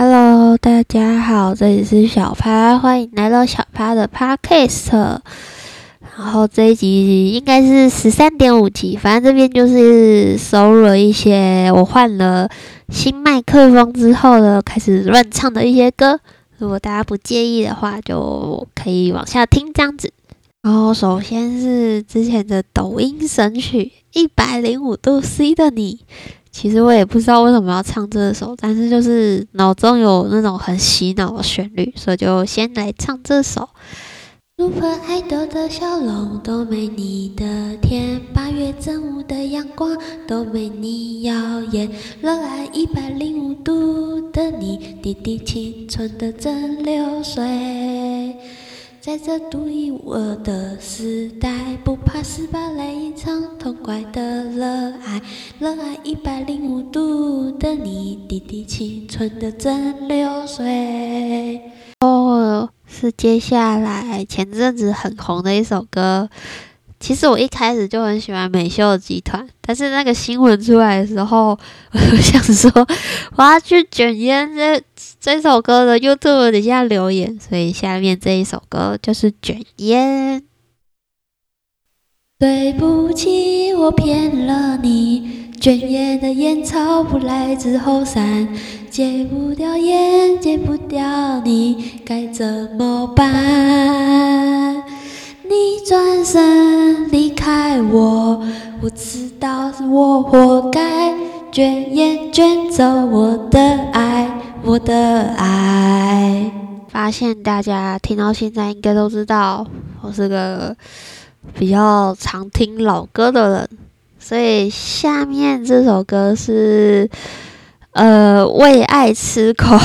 Hello，大家好，这里是小趴，欢迎来到小趴的 Podcast。然后这一集应该是十三点五集，反正这边就是收录了一些我换了新麦克风之后呢，开始乱唱的一些歌。如果大家不介意的话，就可以往下听这样子。然后首先是之前的抖音神曲《一百零五度 C 的你》。其实我也不知道为什么要唱这首，但是就是脑中有那种很洗脑的旋律，所以就先来唱这首。Super Idol 的笑容都没你的甜，八月正午的阳光都没你耀眼，热爱一百零五度的你，滴滴青春的蒸馏水。在这独一无二的时代，不怕失败，来一场痛快的热爱，热爱一百零五度的你，滴滴青春的蒸馏水。哦，是接下来前阵子很红的一首歌。其实我一开始就很喜欢美秀集团，但是那个新闻出来的时候，我就想说我要去卷烟这这首歌的 YouTube 底下留言，所以下面这一首歌就是卷烟。对不起，我骗了你，卷烟的烟草不来自后山，戒不掉烟，戒不掉你，该怎么办？活该，卷烟卷走我的爱，我的爱。发现大家听到现在应该都知道，我是个比较常听老歌的人，所以下面这首歌是呃为爱痴狂。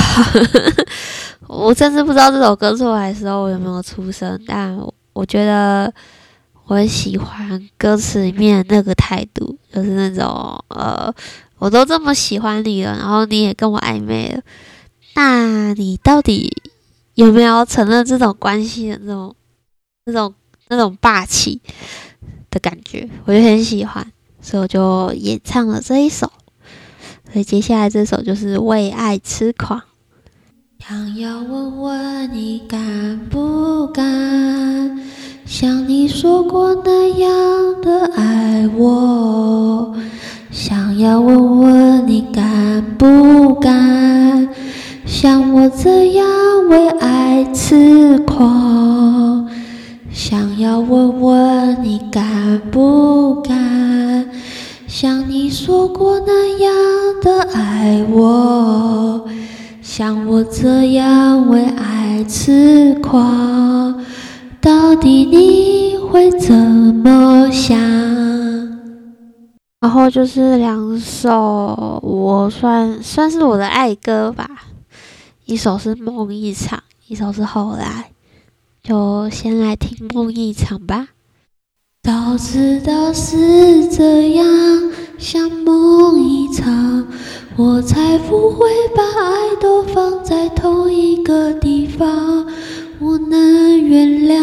我甚至不知道这首歌出来的时候有没有出声，但。我觉得我很喜欢歌词里面那个态度，就是那种呃，我都这么喜欢你了，然后你也跟我暧昧了，那你到底有没有承认这种关系的那种、那种、那种霸气的感觉？我就很喜欢，所以我就演唱了这一首。所以接下来这首就是为爱痴狂。想要问问你敢你说过那样的爱我？想要问问你敢不敢像我这样为爱痴狂？想要问问你敢不敢像你说过那样的爱我？像我这样为爱痴狂，到底你会怎么想？然后就是两首，我算算是我的爱歌吧。一首是梦一场，一首是后来。就先来听梦一场吧。早知道是这样，像梦一场。我才不会把爱都放在同一个地方。我能原谅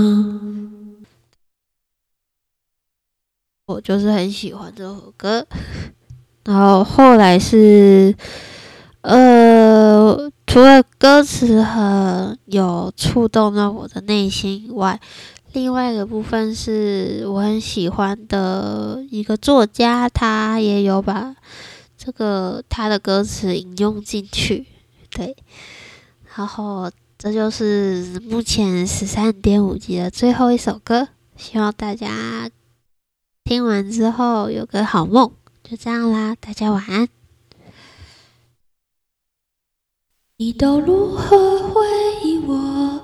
我就是很喜欢这首歌，然后后来是，呃，除了歌词很有触动到我的内心以外。另外一个部分是我很喜欢的一个作家，他也有把这个他的歌词引用进去，对。然后这就是目前十三点五集的最后一首歌，希望大家听完之后有个好梦。就这样啦，大家晚安。你都如何回忆我？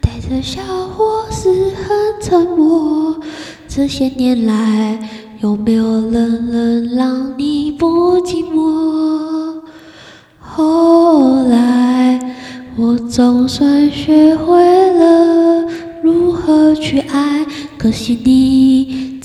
带着笑或是很沉默。这些年来，有没有人能让你不寂寞？后来我，总算学会了如何去爱，可惜你